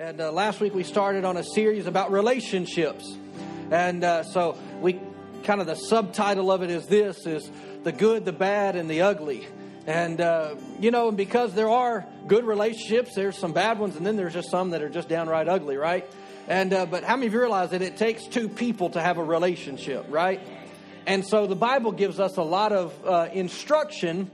And uh, last week we started on a series about relationships. And uh, so we kind of the subtitle of it is this is the good, the bad, and the ugly. And uh, you know, because there are good relationships, there's some bad ones, and then there's just some that are just downright ugly, right? And uh, but how many of you realize that it takes two people to have a relationship, right? And so the Bible gives us a lot of uh, instruction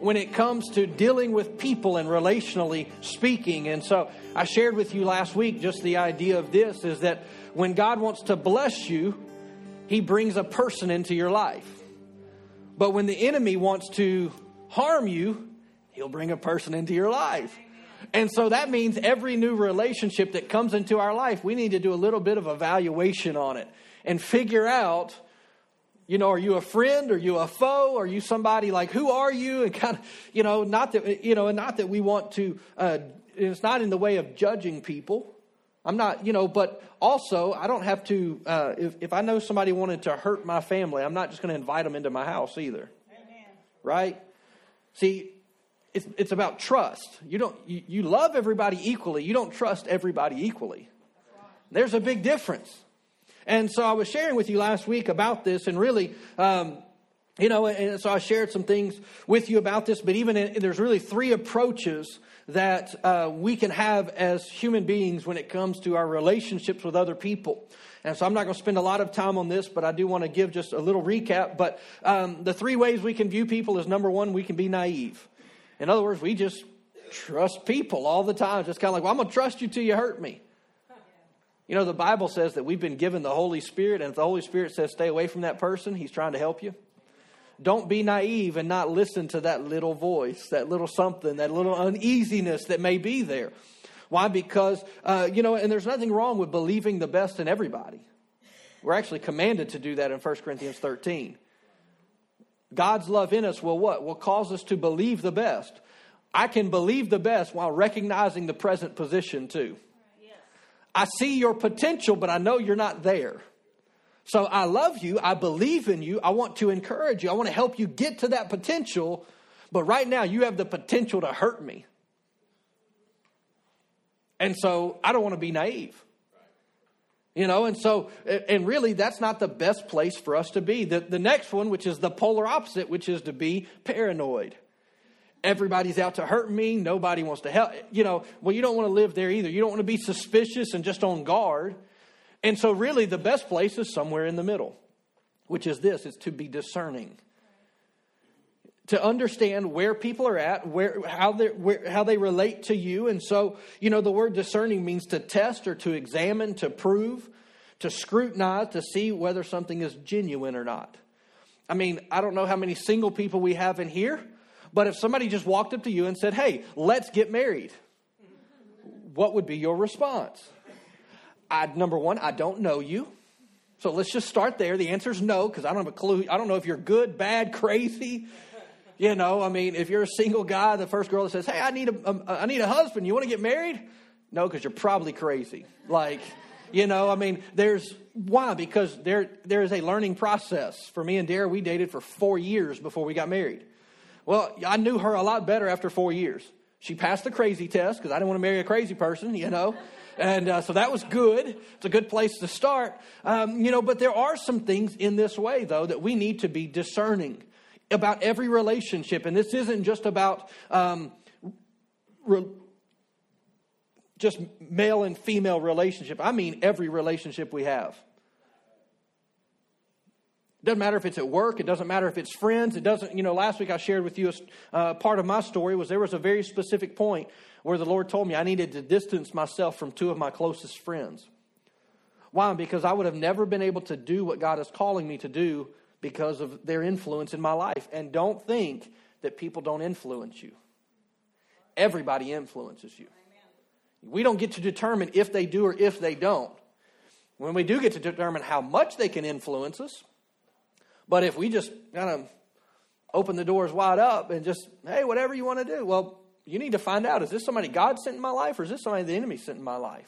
when it comes to dealing with people and relationally speaking. And so I shared with you last week just the idea of this is that when God wants to bless you, he brings a person into your life. But when the enemy wants to harm you, he'll bring a person into your life. And so that means every new relationship that comes into our life, we need to do a little bit of evaluation on it and figure out you know, are you a friend? Are you a foe? Are you somebody like, who are you? And kind of, you know, not that, you know, and not that we want to, uh, it's not in the way of judging people. I'm not, you know, but also I don't have to, uh, if, if I know somebody wanted to hurt my family, I'm not just going to invite them into my house either. Amen. Right? See, it's, it's about trust. You don't, you, you love everybody equally. You don't trust everybody equally. There's a big difference. And so I was sharing with you last week about this, and really, um, you know, and so I shared some things with you about this, but even in, there's really three approaches that uh, we can have as human beings when it comes to our relationships with other people. And so I'm not going to spend a lot of time on this, but I do want to give just a little recap. But um, the three ways we can view people is number one, we can be naive. In other words, we just trust people all the time. Just kind of like, well, I'm going to trust you till you hurt me. You know, the Bible says that we've been given the Holy Spirit, and if the Holy Spirit says stay away from that person, He's trying to help you. Don't be naive and not listen to that little voice, that little something, that little uneasiness that may be there. Why? Because, uh, you know, and there's nothing wrong with believing the best in everybody. We're actually commanded to do that in 1 Corinthians 13. God's love in us will what? Will cause us to believe the best. I can believe the best while recognizing the present position too. I see your potential, but I know you're not there. So I love you. I believe in you. I want to encourage you. I want to help you get to that potential. But right now, you have the potential to hurt me. And so I don't want to be naive. You know, and so, and really, that's not the best place for us to be. The, the next one, which is the polar opposite, which is to be paranoid everybody's out to hurt me. Nobody wants to help. You know, well, you don't want to live there either. You don't want to be suspicious and just on guard. And so, really, the best place is somewhere in the middle, which is this: is to be discerning, to understand where people are at, where how they where, how they relate to you. And so, you know, the word discerning means to test or to examine, to prove, to scrutinize, to see whether something is genuine or not. I mean, I don't know how many single people we have in here. But if somebody just walked up to you and said, hey, let's get married, what would be your response? I, number one, I don't know you. So let's just start there. The answer is no, because I don't have a clue. I don't know if you're good, bad, crazy. You know, I mean, if you're a single guy, the first girl that says, "Hey, I need a, a I need a husband. You want to get married?" No, because you're probably crazy. Like, you know, I mean, there's why? Because there there is a learning process. For me and Dara, we dated for four years before we got married. Well, I knew her a lot better after four years. She passed the crazy test because I didn't want to marry a crazy person, you know. And uh, so that was good. It's a good place to start. Um, you know, but there are some things in this way, though, that we need to be discerning about every relationship. And this isn't just about um, re- just male and female relationship. I mean every relationship we have. It doesn't matter if it's at work. It doesn't matter if it's friends. It doesn't, you know, last week I shared with you a uh, part of my story was there was a very specific point where the Lord told me I needed to distance myself from two of my closest friends. Why? Because I would have never been able to do what God is calling me to do because of their influence in my life. And don't think that people don't influence you. Everybody influences you. We don't get to determine if they do or if they don't. When we do get to determine how much they can influence us, but if we just kind of open the doors wide up and just, hey, whatever you want to do, well, you need to find out is this somebody God sent in my life or is this somebody the enemy sent in my life?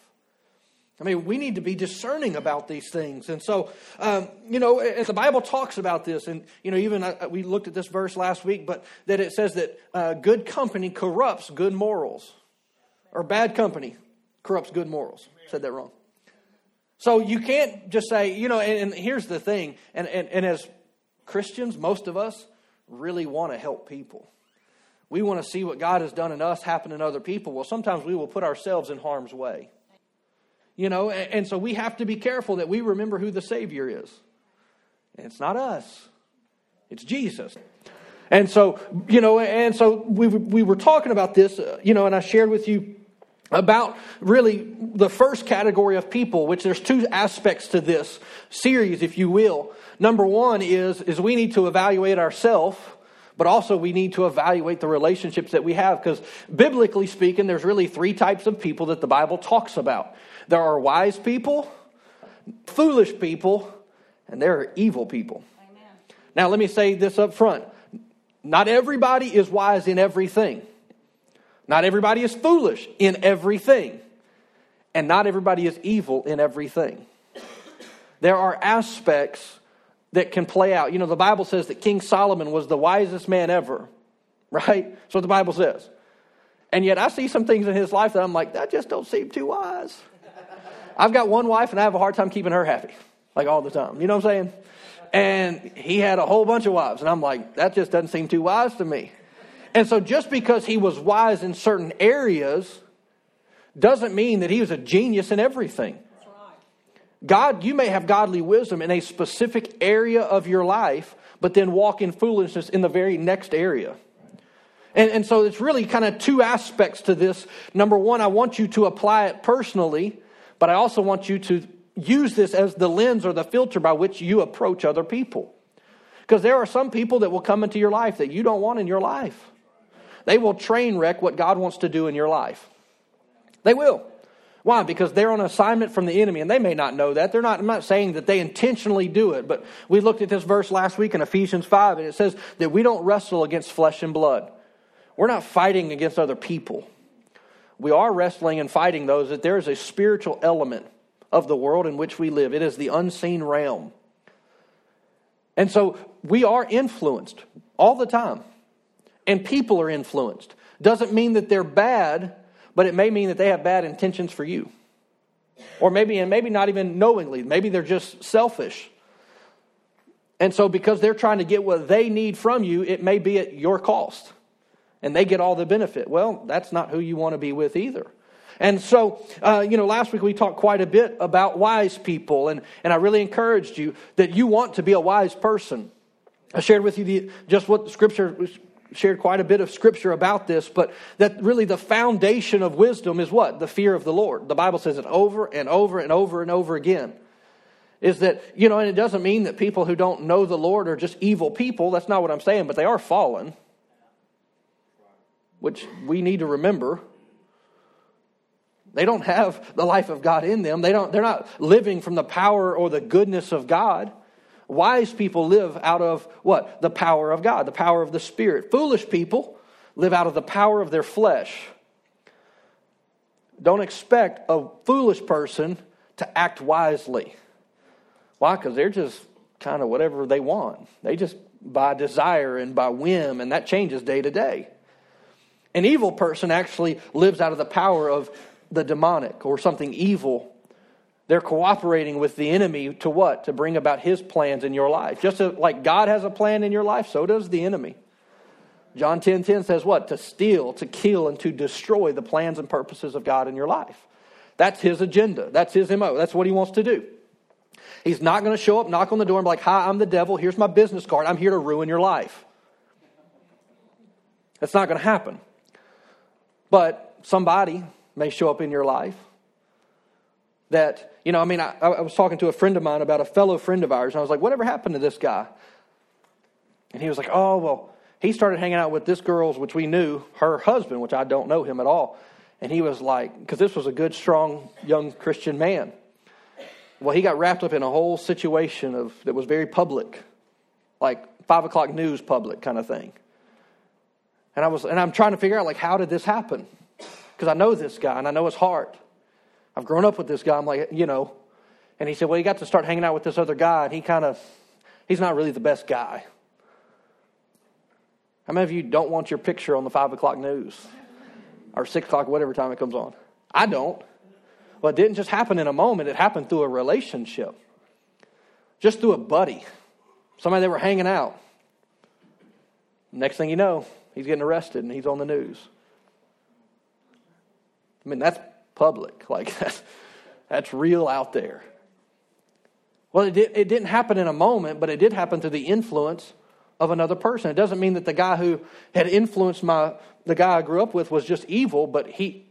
I mean, we need to be discerning about these things. And so, um, you know, as the Bible talks about this, and, you know, even uh, we looked at this verse last week, but that it says that uh, good company corrupts good morals, or bad company corrupts good morals. Said that wrong. So you can't just say, you know, and, and here's the thing, and, and, and as Christians, most of us really want to help people. We want to see what God has done in us happen in other people. Well, sometimes we will put ourselves in harm's way. You know, and, and so we have to be careful that we remember who the Savior is. And it's not us, it's Jesus. And so, you know, and so we, we were talking about this, uh, you know, and I shared with you about really the first category of people, which there's two aspects to this series, if you will. Number one is, is we need to evaluate ourselves, but also we need to evaluate the relationships that we have. Because biblically speaking, there's really three types of people that the Bible talks about. There are wise people, foolish people, and there are evil people. Amen. Now, let me say this up front. Not everybody is wise in everything. Not everybody is foolish in everything. And not everybody is evil in everything. There are aspects that can play out. You know, the Bible says that King Solomon was the wisest man ever, right? That's what the Bible says. And yet I see some things in his life that I'm like, that just don't seem too wise. I've got one wife and I have a hard time keeping her happy, like all the time. You know what I'm saying? And he had a whole bunch of wives. And I'm like, that just doesn't seem too wise to me. And so just because he was wise in certain areas doesn't mean that he was a genius in everything. God, you may have godly wisdom in a specific area of your life, but then walk in foolishness in the very next area. And, and so it's really kind of two aspects to this. Number one, I want you to apply it personally, but I also want you to use this as the lens or the filter by which you approach other people. Because there are some people that will come into your life that you don't want in your life. They will train wreck what God wants to do in your life. They will. Why? Because they're on assignment from the enemy, and they may not know that. They're not, I'm not saying that they intentionally do it, but we looked at this verse last week in Ephesians 5, and it says that we don't wrestle against flesh and blood. We're not fighting against other people. We are wrestling and fighting those that there is a spiritual element of the world in which we live. It is the unseen realm. And so we are influenced all the time, and people are influenced. Doesn't mean that they're bad but it may mean that they have bad intentions for you. Or maybe, and maybe not even knowingly, maybe they're just selfish. And so, because they're trying to get what they need from you, it may be at your cost. And they get all the benefit. Well, that's not who you want to be with either. And so, uh, you know, last week we talked quite a bit about wise people, and, and I really encouraged you that you want to be a wise person. I shared with you the, just what Scripture shared quite a bit of scripture about this, but that really the foundation of wisdom is what? The fear of the Lord. The Bible says it over and over and over and over again. Is that, you know, and it doesn't mean that people who don't know the Lord are just evil people. That's not what I'm saying, but they are fallen, which we need to remember. They don't have the life of God in them. They don't, they're not living from the power or the goodness of God. Wise people live out of what? The power of God, the power of the Spirit. Foolish people live out of the power of their flesh. Don't expect a foolish person to act wisely. Why? Because they're just kind of whatever they want. They just by desire and by whim, and that changes day to day. An evil person actually lives out of the power of the demonic or something evil they're cooperating with the enemy to what? To bring about his plans in your life. Just like God has a plan in your life, so does the enemy. John 10 10 says what? To steal, to kill, and to destroy the plans and purposes of God in your life. That's his agenda. That's his MO. That's what he wants to do. He's not going to show up, knock on the door, and be like, Hi, I'm the devil. Here's my business card. I'm here to ruin your life. That's not going to happen. But somebody may show up in your life that you know, I mean, I, I, was talking to a friend of mine about a fellow friend of ours, and I was like, whatever happened to this guy? And he was like, oh, well, he started hanging out with this girl's, which we knew, her husband, which I don't know him at all. And he was like, because this was a good, strong, young Christian man. Well, he got wrapped up in a whole situation of that was very public, like five o'clock news public kind of thing. And I was, and I'm trying to figure out like, how did this happen? Because I know this guy and I know his heart. I've grown up with this guy. I'm like, you know. And he said, well, he got to start hanging out with this other guy, and he kind of, he's not really the best guy. How many of you don't want your picture on the five o'clock news or six o'clock, whatever time it comes on? I don't. Well, it didn't just happen in a moment, it happened through a relationship, just through a buddy, somebody that were hanging out. Next thing you know, he's getting arrested and he's on the news. I mean, that's public. Like, that's, that's real out there. Well, it, did, it didn't happen in a moment, but it did happen through the influence of another person. It doesn't mean that the guy who had influenced my the guy I grew up with was just evil, but he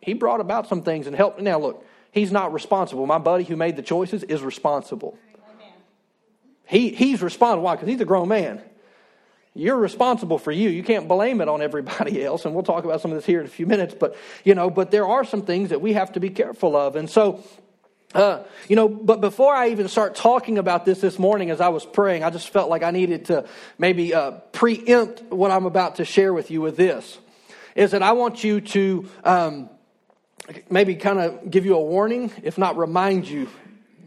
he brought about some things and helped. Now look, he's not responsible. My buddy who made the choices is responsible. He he's responsible. Why? Because he's a grown man. You're responsible for you. You can't blame it on everybody else. And we'll talk about some of this here in a few minutes. But you know, but there are some things that we have to be careful of. And so uh, you know, but before I even start talking about this this morning as I was praying, I just felt like I needed to maybe uh, preempt what I'm about to share with you with this. Is that I want you to um, maybe kind of give you a warning, if not remind you.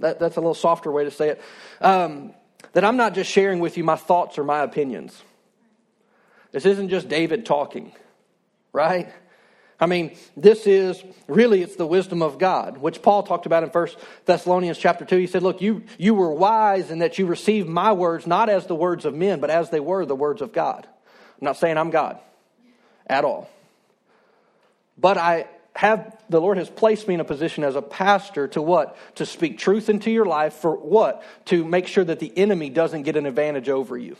That, that's a little softer way to say it. Um, that I'm not just sharing with you my thoughts or my opinions. This isn't just David talking, right? I mean, this is really it's the wisdom of God, which Paul talked about in First Thessalonians chapter 2. He said, Look, you, you were wise in that you received my words not as the words of men, but as they were the words of God. I'm not saying I'm God at all. But I have the Lord has placed me in a position as a pastor to what? To speak truth into your life for what? To make sure that the enemy doesn't get an advantage over you.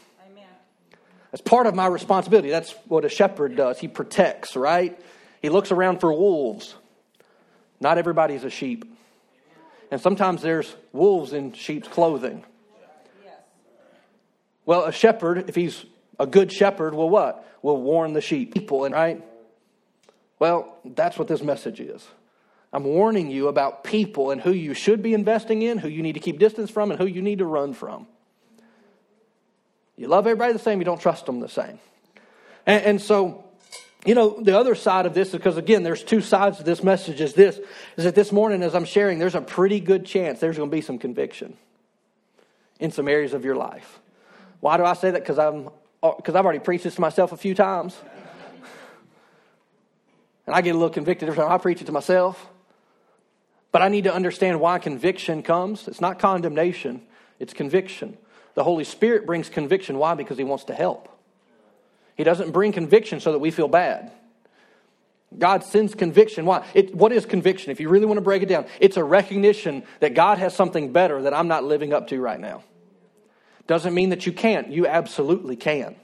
That's part of my responsibility. That's what a shepherd does. He protects, right? He looks around for wolves. Not everybody's a sheep. And sometimes there's wolves in sheep's clothing. Well, a shepherd, if he's a good shepherd, will what? Will warn the sheep. People, right? Well, that's what this message is. I'm warning you about people and who you should be investing in, who you need to keep distance from, and who you need to run from. You love everybody the same, you don't trust them the same. And, and so you know, the other side of this, is because again, there's two sides to this message, is this, is that this morning as I'm sharing, there's a pretty good chance there's going to be some conviction in some areas of your life. Why do I say that? Because I'm uh, because I've already preached this to myself a few times. And I get a little convicted every time I preach it to myself. But I need to understand why conviction comes. It's not condemnation, it's conviction. The Holy Spirit brings conviction. Why? Because He wants to help. He doesn't bring conviction so that we feel bad. God sends conviction. Why? It, what is conviction? If you really want to break it down, it's a recognition that God has something better that I'm not living up to right now. Doesn't mean that you can't. You absolutely can.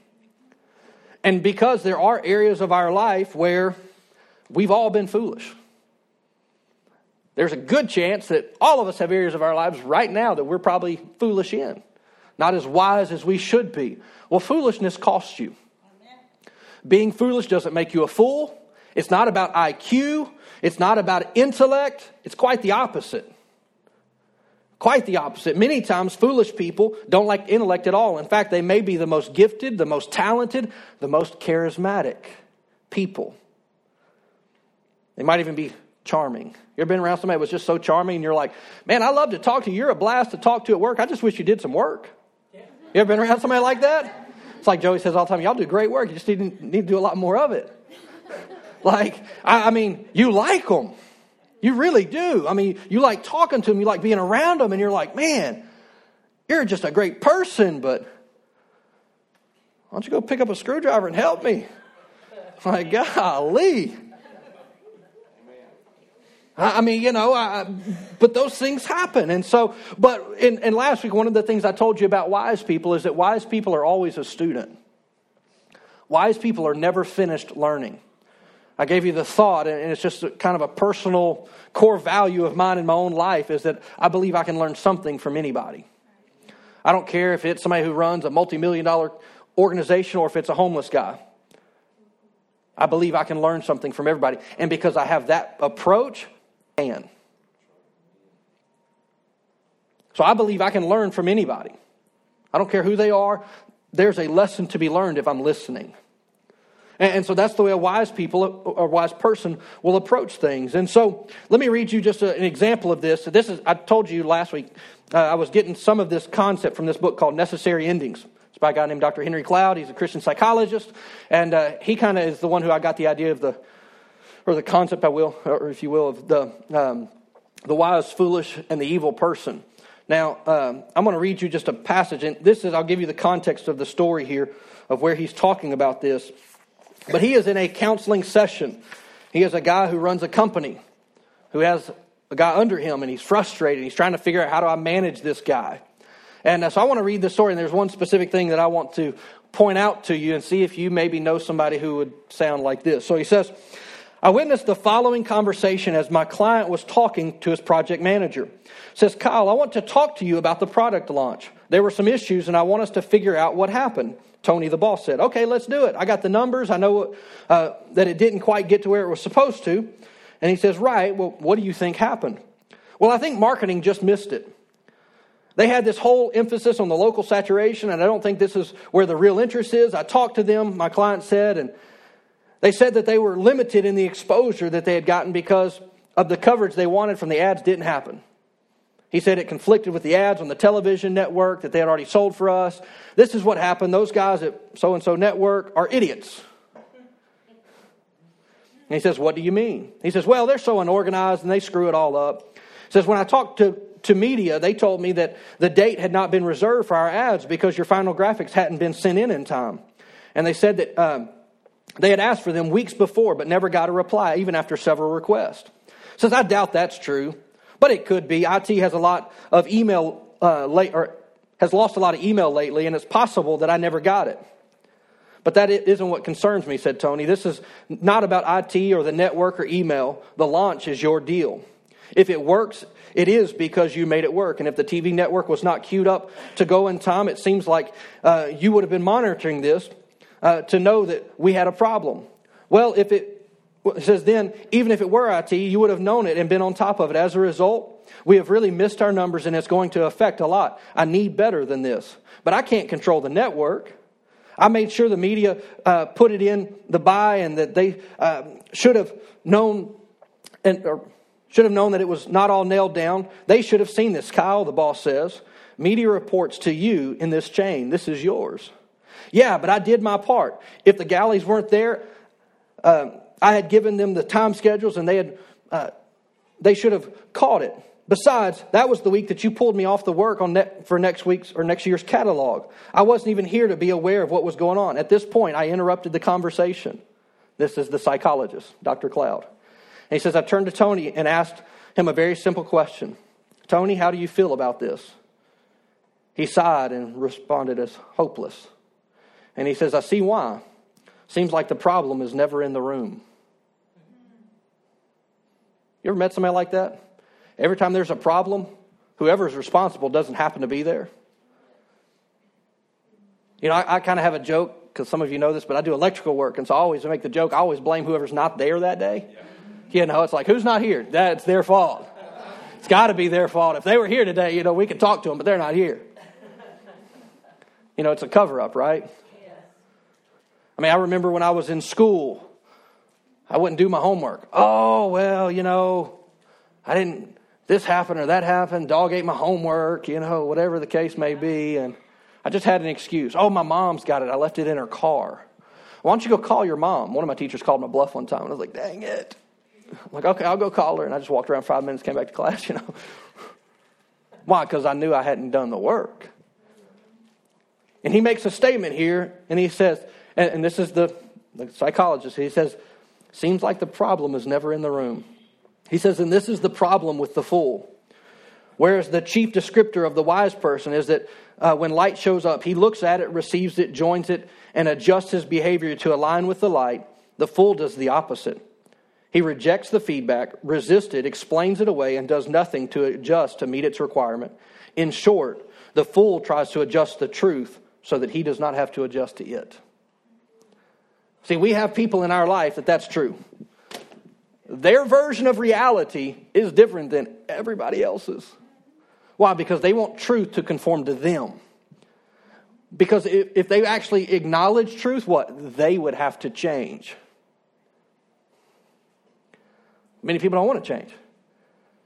And because there are areas of our life where we've all been foolish, there's a good chance that all of us have areas of our lives right now that we're probably foolish in, not as wise as we should be. Well, foolishness costs you. Being foolish doesn't make you a fool. It's not about IQ. It's not about intellect. It's quite the opposite. Quite the opposite. Many times, foolish people don't like intellect at all. In fact, they may be the most gifted, the most talented, the most charismatic people. They might even be charming. You ever been around somebody that was just so charming and you're like, man, I love to talk to you. You're a blast to talk to at work. I just wish you did some work. You ever been around somebody like that? It's like Joey says all the time, y'all do great work. You just need, need to do a lot more of it. like, I, I mean, you like them. You really do. I mean, you like talking to them, you like being around them, and you're like, man, you're just a great person, but why don't you go pick up a screwdriver and help me? My golly. I mean, you know, I, but those things happen. And so, but in, in last week, one of the things I told you about wise people is that wise people are always a student. Wise people are never finished learning. I gave you the thought, and it's just kind of a personal core value of mine in my own life is that I believe I can learn something from anybody. I don't care if it's somebody who runs a multi million dollar organization or if it's a homeless guy. I believe I can learn something from everybody. And because I have that approach, can. So I believe I can learn from anybody. I don't care who they are. There's a lesson to be learned if I'm listening. And, so that's the way a wise people, a wise person will approach things. And so let me read you just an example of this. This is, I told you last week, uh, I was getting some of this concept from this book called Necessary Endings. It's by a guy named Dr. Henry Cloud. He's a Christian psychologist. And uh, he kind of is the one who I got the idea of the or the concept, I will, or if you will, of the um, the wise, foolish, and the evil person. Now, um, I'm going to read you just a passage, and this is, I'll give you the context of the story here of where he's talking about this. But he is in a counseling session. He is a guy who runs a company, who has a guy under him, and he's frustrated. He's trying to figure out how do I manage this guy. And uh, so I want to read this story, and there's one specific thing that I want to point out to you and see if you maybe know somebody who would sound like this. So he says, I witnessed the following conversation as my client was talking to his project manager. Says, Kyle, I want to talk to you about the product launch. There were some issues, and I want us to figure out what happened. Tony, the boss, said, Okay, let's do it. I got the numbers. I know uh, that it didn't quite get to where it was supposed to. And he says, Right. Well, what do you think happened? Well, I think marketing just missed it. They had this whole emphasis on the local saturation, and I don't think this is where the real interest is. I talked to them, my client said, and they said that they were limited in the exposure that they had gotten because of the coverage they wanted from the ads didn't happen. He said it conflicted with the ads on the television network that they had already sold for us. This is what happened. Those guys at so and so network are idiots. And he says, What do you mean? He says, Well, they're so unorganized and they screw it all up. He says, When I talked to to media, they told me that the date had not been reserved for our ads because your final graphics hadn't been sent in in time. And they said that um, they had asked for them weeks before, but never got a reply, even after several requests. Says, I doubt that's true, but it could be. IT has a lot of email uh, late, or has lost a lot of email lately, and it's possible that I never got it. But that isn't what concerns me, said Tony. This is not about IT or the network or email. The launch is your deal. If it works, it is because you made it work. And if the TV network was not queued up to go in time, it seems like uh, you would have been monitoring this uh, to know that we had a problem. Well, if it, it says then, even if it were IT, you would have known it and been on top of it. As a result, we have really missed our numbers and it's going to affect a lot. I need better than this. But I can't control the network. I made sure the media uh, put it in the buy and that they uh, should have known and, should have known that it was not all nailed down. They should have seen this. Kyle, the boss says, media reports to you in this chain. This is yours. Yeah, but I did my part. If the galleys weren't there, uh, I had given them the time schedules and they had, uh, they should have caught it. Besides, that was the week that you pulled me off the work on net, for next week's or next year's catalog. I wasn't even here to be aware of what was going on. At this point, I interrupted the conversation. This is the psychologist, Dr. Cloud. And he says, I turned to Tony and asked him a very simple question Tony, how do you feel about this? He sighed and responded as hopeless. And he says, I see why. Seems like the problem is never in the room. You ever met somebody like that? Every time there's a problem, whoever is responsible doesn't happen to be there. You know, I, I kind of have a joke because some of you know this, but I do electrical work, and so I always make the joke. I always blame whoever's not there that day. Yeah. You know, it's like, who's not here? That's their fault. It's got to be their fault. If they were here today, you know, we could talk to them, but they're not here. You know, it's a cover up, right? I mean, I remember when I was in school, I wouldn't do my homework. Oh, well, you know, I didn't, this happened or that happened. Dog ate my homework, you know, whatever the case may be. And I just had an excuse. Oh, my mom's got it. I left it in her car. Why don't you go call your mom? One of my teachers called my bluff one time, and I was like, dang it. I'm like, okay, I'll go call her. And I just walked around five minutes, came back to class, you know. Why? Because I knew I hadn't done the work. And he makes a statement here, and he says, and, and this is the, the psychologist, he says, seems like the problem is never in the room. He says, and this is the problem with the fool. Whereas the chief descriptor of the wise person is that uh, when light shows up, he looks at it, receives it, joins it, and adjusts his behavior to align with the light. The fool does the opposite. He rejects the feedback, resists it, explains it away, and does nothing to adjust to meet its requirement. In short, the fool tries to adjust the truth so that he does not have to adjust to it. See, we have people in our life that that's true. Their version of reality is different than everybody else's. Why? Because they want truth to conform to them. Because if, if they actually acknowledge truth, what? They would have to change. Many people don't want to change.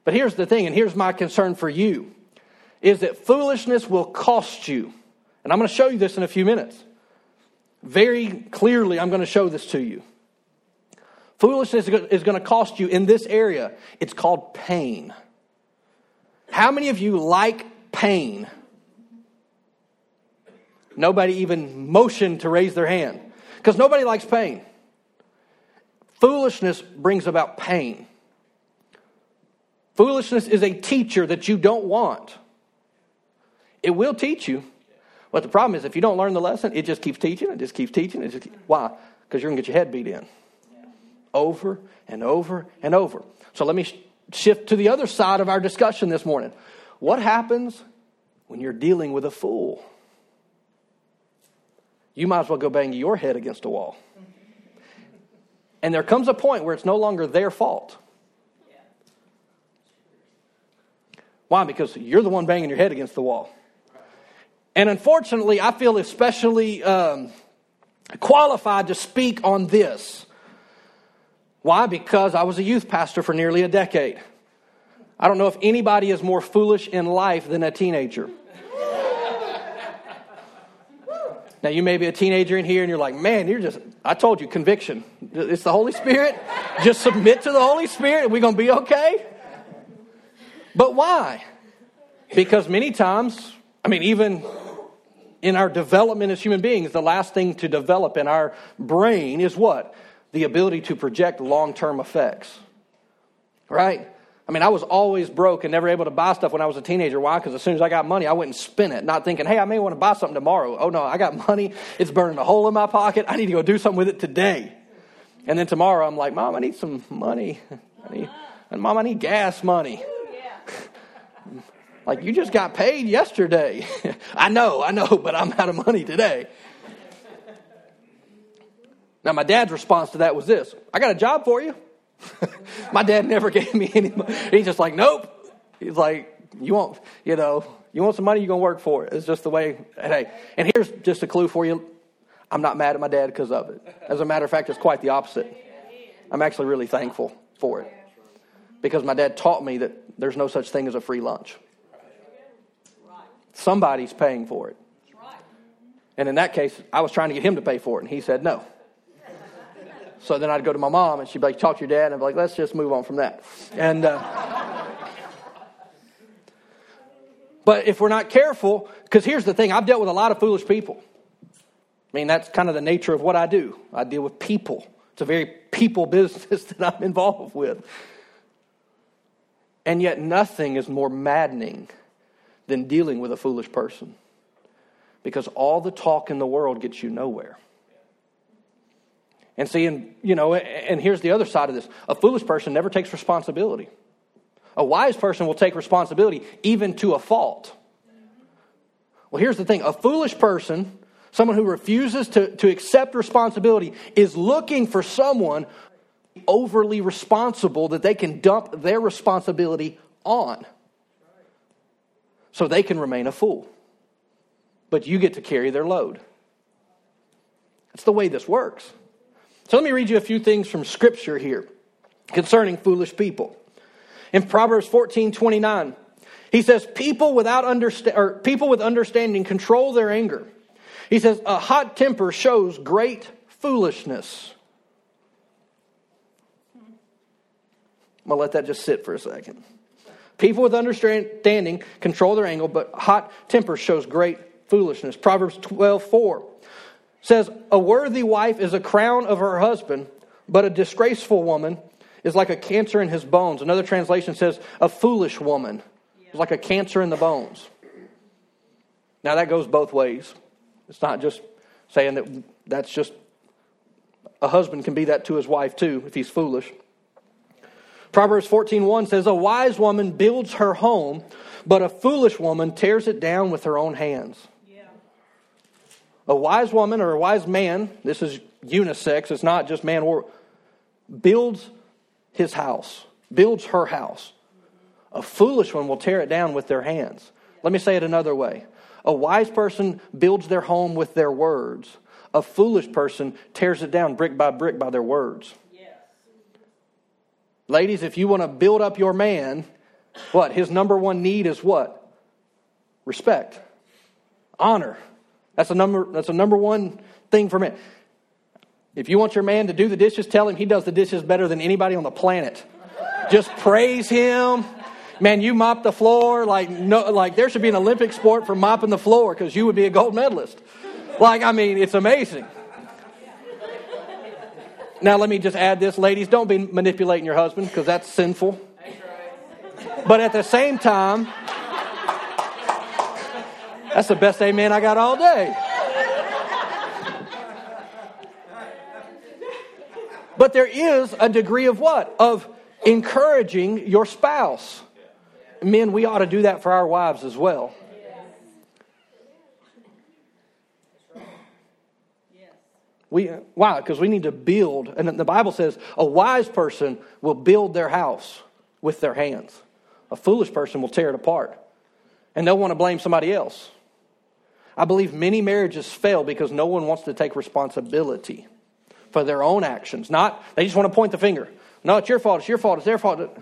But here's the thing, and here's my concern for you is that foolishness will cost you. And I'm going to show you this in a few minutes. Very clearly, I'm going to show this to you. Foolishness is going to cost you in this area. It's called pain. How many of you like pain? Nobody even motioned to raise their hand because nobody likes pain. Foolishness brings about pain. Foolishness is a teacher that you don't want. It will teach you. But the problem is, if you don't learn the lesson, it just keeps teaching, it just keeps teaching. It just keeps, why? Because you're going to get your head beat in over and over and over. So let me sh- shift to the other side of our discussion this morning. What happens when you're dealing with a fool? You might as well go bang your head against a wall. And there comes a point where it's no longer their fault. Why? Because you're the one banging your head against the wall. And unfortunately, I feel especially um, qualified to speak on this. Why? Because I was a youth pastor for nearly a decade. I don't know if anybody is more foolish in life than a teenager. Now, you may be a teenager in here and you're like, man, you're just, I told you, conviction. It's the Holy Spirit. just submit to the Holy Spirit and we're going to be okay. But why? Because many times, I mean, even in our development as human beings, the last thing to develop in our brain is what? The ability to project long term effects. Right? I mean, I was always broke and never able to buy stuff when I was a teenager. Why? Because as soon as I got money, I went and spent it, not thinking, hey, I may want to buy something tomorrow. Oh, no, I got money. It's burning a hole in my pocket. I need to go do something with it today. And then tomorrow, I'm like, Mom, I need some money. I need, and Mom, I need gas money. Like, you just got paid yesterday. I know, I know, but I'm out of money today. Now, my dad's response to that was this I got a job for you. My dad never gave me any money. He's just like, nope. He's like, you want, you know, you want some money, you're going to work for it. It's just the way, hey. And here's just a clue for you. I'm not mad at my dad because of it. As a matter of fact, it's quite the opposite. I'm actually really thankful for it. Because my dad taught me that there's no such thing as a free lunch. Somebody's paying for it. And in that case, I was trying to get him to pay for it, and he said no. So then I'd go to my mom and she'd be like, talk to your dad. And I'd be like, let's just move on from that. And, uh, but if we're not careful, because here's the thing I've dealt with a lot of foolish people. I mean, that's kind of the nature of what I do. I deal with people. It's a very people business that I'm involved with. And yet, nothing is more maddening than dealing with a foolish person. Because all the talk in the world gets you nowhere. And see, and, you know, and here's the other side of this a foolish person never takes responsibility. A wise person will take responsibility even to a fault. Well, here's the thing a foolish person, someone who refuses to, to accept responsibility, is looking for someone overly responsible that they can dump their responsibility on so they can remain a fool. But you get to carry their load. That's the way this works. So let me read you a few things from Scripture here concerning foolish people. In Proverbs 14 29, he says, People without understa- or people with understanding control their anger. He says, A hot temper shows great foolishness. I'm going to let that just sit for a second. People with understanding control their anger, but hot temper shows great foolishness. Proverbs 12 4 says, A worthy wife is a crown of her husband, but a disgraceful woman is like a cancer in his bones. Another translation says, A foolish woman is like a cancer in the bones. Now, that goes both ways. It's not just saying that that's just a husband can be that to his wife too if he's foolish. Proverbs 14:1 says a wise woman builds her home but a foolish woman tears it down with her own hands. A wise woman or a wise man, this is unisex, it's not just man or builds his house, builds her house. A foolish one will tear it down with their hands. Let me say it another way. A wise person builds their home with their words. A foolish person tears it down brick by brick by their words. Ladies, if you want to build up your man, what? His number one need is what? Respect, honor, that's a number, that's a number one thing for men. If you want your man to do the dishes, tell him he does the dishes better than anybody on the planet. Just praise him. man, you mop the floor like no, like there should be an Olympic sport for mopping the floor because you would be a gold medalist. Like, I mean, it's amazing. Now, let me just add this, ladies, don't be manipulating your husband because that's sinful. But at the same time, that's the best amen I got all day. But there is a degree of what? Of encouraging your spouse. Men, we ought to do that for our wives as well. We, why? Because we need to build. And the Bible says a wise person will build their house with their hands. A foolish person will tear it apart. And they'll want to blame somebody else. I believe many marriages fail because no one wants to take responsibility for their own actions. Not, they just want to point the finger. No, it's your fault, it's your fault, it's their fault.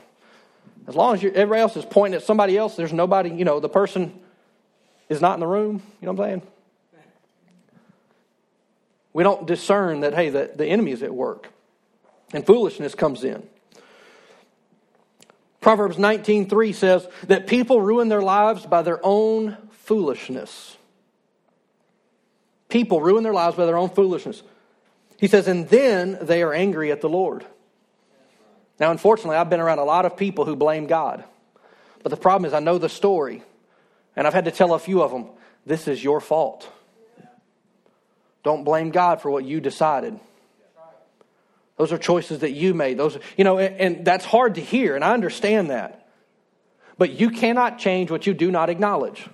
As long as everybody else is pointing at somebody else, there's nobody, you know, the person is not in the room. You know what I'm saying? We don't discern that, hey, the, the enemy is at work. And foolishness comes in. Proverbs 19:3 says that people ruin their lives by their own foolishness. People ruin their lives by their own foolishness. He says, and then they are angry at the Lord. Now, unfortunately, I've been around a lot of people who blame God. But the problem is, I know the story, and I've had to tell a few of them, this is your fault. Don't blame God for what you decided. Those are choices that you made. Those, you know, and, and that's hard to hear, and I understand that. But you cannot change what you do not acknowledge.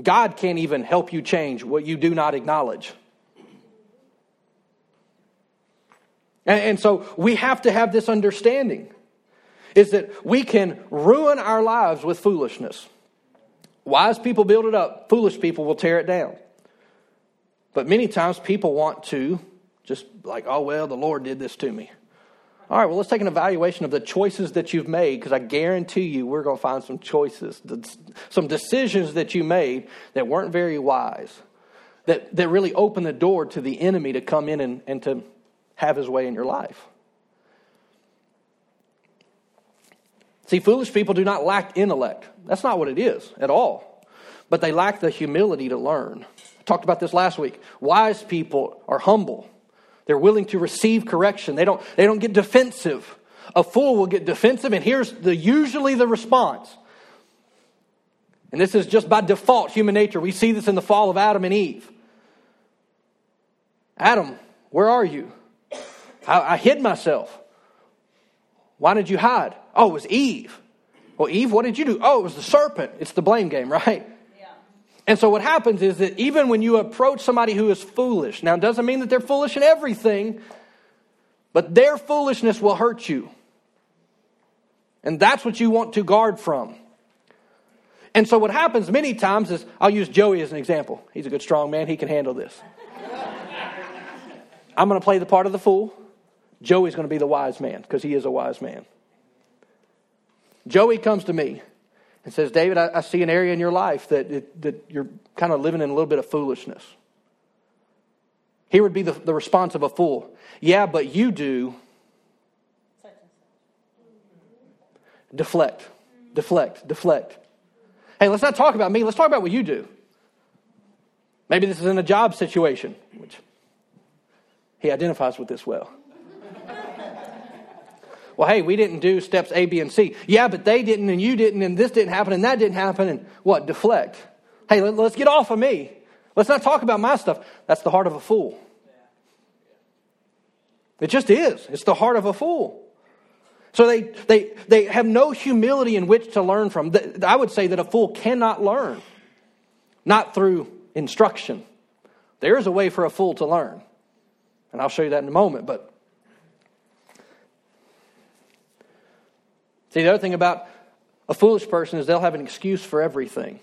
God can't even help you change what you do not acknowledge. And, and so we have to have this understanding is that we can ruin our lives with foolishness. Wise people build it up, foolish people will tear it down. But many times people want to just like, oh, well, the Lord did this to me. All right, well, let's take an evaluation of the choices that you've made because I guarantee you we're going to find some choices, some decisions that you made that weren't very wise, that, that really opened the door to the enemy to come in and, and to have his way in your life. See, foolish people do not lack intellect. That's not what it is at all. But they lack the humility to learn. Talked about this last week. Wise people are humble. They're willing to receive correction. They don't, they don't get defensive. A fool will get defensive, and here's the usually the response. And this is just by default human nature. We see this in the fall of Adam and Eve. Adam, where are you? I, I hid myself. Why did you hide? Oh, it was Eve. Well, Eve, what did you do? Oh, it was the serpent. It's the blame game, right? And so what happens is that even when you approach somebody who is foolish, now it doesn't mean that they're foolish in everything, but their foolishness will hurt you. And that's what you want to guard from. And so what happens many times is I'll use Joey as an example. He's a good strong man, he can handle this. I'm going to play the part of the fool. Joey's going to be the wise man because he is a wise man. Joey comes to me and says, David, I, I see an area in your life that, it, that you're kind of living in a little bit of foolishness. Here would be the, the response of a fool. Yeah, but you do. Deflect, deflect, deflect. Hey, let's not talk about me. Let's talk about what you do. Maybe this is in a job situation, which he identifies with this well well, hey, we didn't do steps A, B, and C. Yeah, but they didn't, and you didn't, and this didn't happen, and that didn't happen, and what? Deflect. Hey, let, us get off of me. Let's not talk about my stuff. That's the heart of a fool. It just is. It's the heart of a fool. So they, they, they have no humility in which to learn from. I would say that a fool cannot learn, not through instruction. There is a way for a fool to learn. And I'll show you that in a moment. But See, the other thing about a foolish person is they'll have an excuse for everything.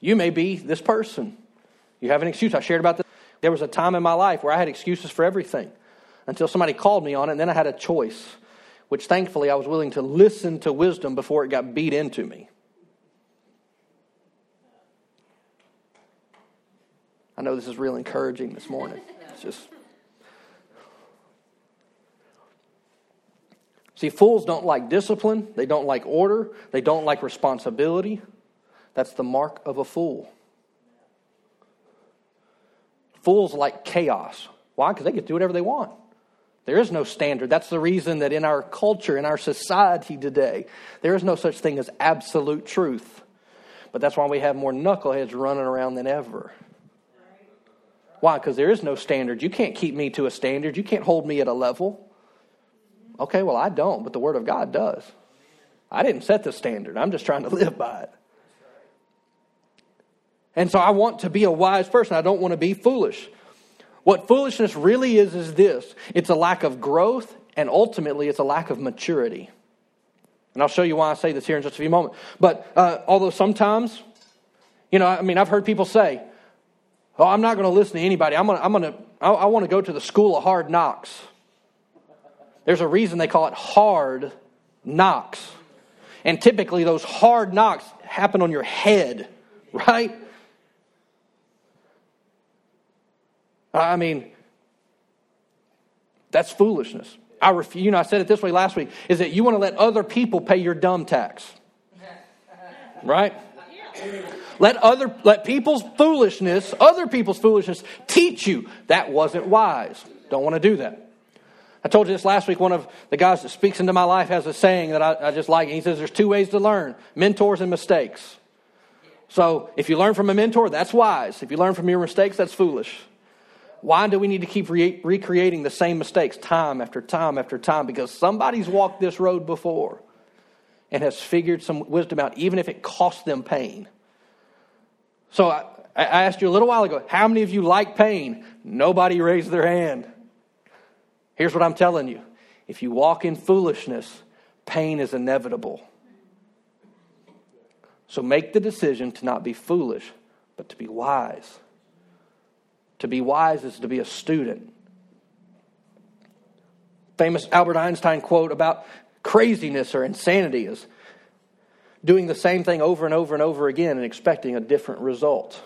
You may be this person. You have an excuse. I shared about this. There was a time in my life where I had excuses for everything until somebody called me on it, and then I had a choice, which thankfully I was willing to listen to wisdom before it got beat into me. I know this is real encouraging this morning. It's just See, fools don't like discipline, they don't like order, they don't like responsibility. That's the mark of a fool. Fools like chaos. Why? Because they can do whatever they want. There is no standard. That's the reason that in our culture, in our society today, there is no such thing as absolute truth. But that's why we have more knuckleheads running around than ever. Why? Because there is no standard. You can't keep me to a standard. You can't hold me at a level. Okay, well, I don't, but the Word of God does. I didn't set the standard. I'm just trying to live by it. And so I want to be a wise person. I don't want to be foolish. What foolishness really is, is this it's a lack of growth, and ultimately, it's a lack of maturity. And I'll show you why I say this here in just a few moments. But uh, although sometimes, you know, I mean, I've heard people say, Oh, I'm not going to listen to anybody. I'm going to, I'm going to, I, I want to go to the school of hard knocks. There's a reason they call it hard knocks. And typically, those hard knocks happen on your head, right? I mean, that's foolishness. I refuse, you know, I said it this way last week, is that you want to let other people pay your dumb tax. Right? Let other let people's foolishness, other people's foolishness teach you that wasn't wise. Don't want to do that. I told you this last week. One of the guys that speaks into my life has a saying that I, I just like. He says there's two ways to learn mentors and mistakes. So if you learn from a mentor, that's wise. If you learn from your mistakes, that's foolish. Why do we need to keep re- recreating the same mistakes time after time after time? Because somebody's walked this road before and has figured some wisdom out, even if it costs them pain. So I, I asked you a little while ago, how many of you like pain? Nobody raised their hand. Here's what I'm telling you if you walk in foolishness, pain is inevitable. So make the decision to not be foolish, but to be wise. To be wise is to be a student. Famous Albert Einstein quote about craziness or insanity is doing the same thing over and over and over again and expecting a different result.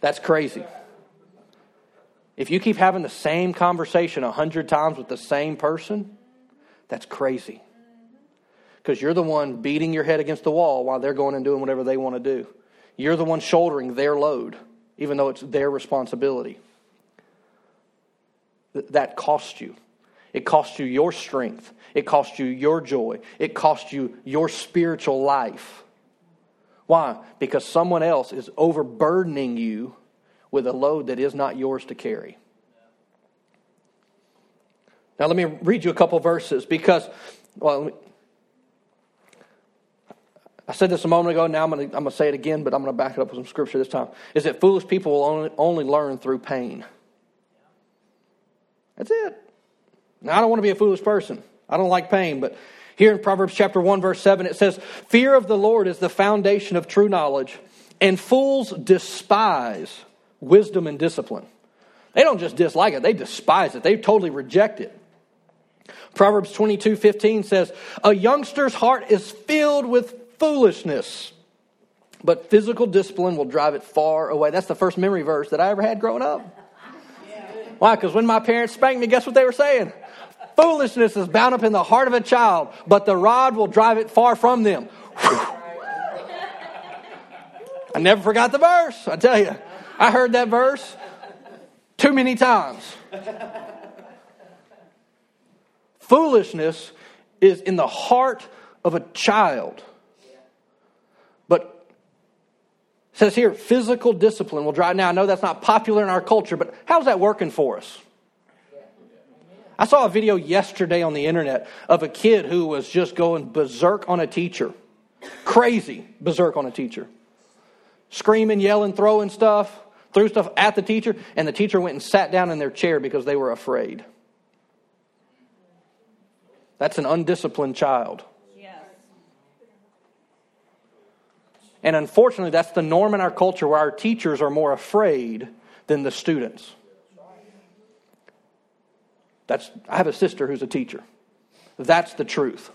That's crazy. If you keep having the same conversation a hundred times with the same person, that's crazy. Because you're the one beating your head against the wall while they're going and doing whatever they want to do. You're the one shouldering their load even though it's their responsibility. That costs you. It costs you your strength. It costs you your joy. It costs you your spiritual life. Why? Because someone else is overburdening you with a load that is not yours to carry. Now, let me read you a couple verses because, well, I said this a moment ago, now I'm going to, say it again, but I'm going to back it up with some scripture this time. Is that foolish people will only, only learn through pain. That's it. Now, I don't want to be a foolish person. I don't like pain, but here in Proverbs chapter 1, verse 7, it says, Fear of the Lord is the foundation of true knowledge, and fools despise wisdom and discipline. They don't just dislike it, they despise it. They totally reject it. Proverbs 22, 15 says, A youngster's heart is filled with foolishness. But physical discipline will drive it far away. That's the first memory verse that I ever had growing up. Why? Because when my parents spanked me, guess what they were saying? Foolishness is bound up in the heart of a child, but the rod will drive it far from them. I never forgot the verse, I tell you. I heard that verse too many times. Foolishness is in the heart of a child. But says here, physical discipline will drive. Now, I know that's not popular in our culture, but how's that working for us? I saw a video yesterday on the internet of a kid who was just going berserk on a teacher. Crazy berserk on a teacher. Screaming, yelling, throwing stuff, threw stuff at the teacher, and the teacher went and sat down in their chair because they were afraid. That's an undisciplined child. And unfortunately, that's the norm in our culture where our teachers are more afraid than the students. That's, I have a sister who's a teacher. That's the truth.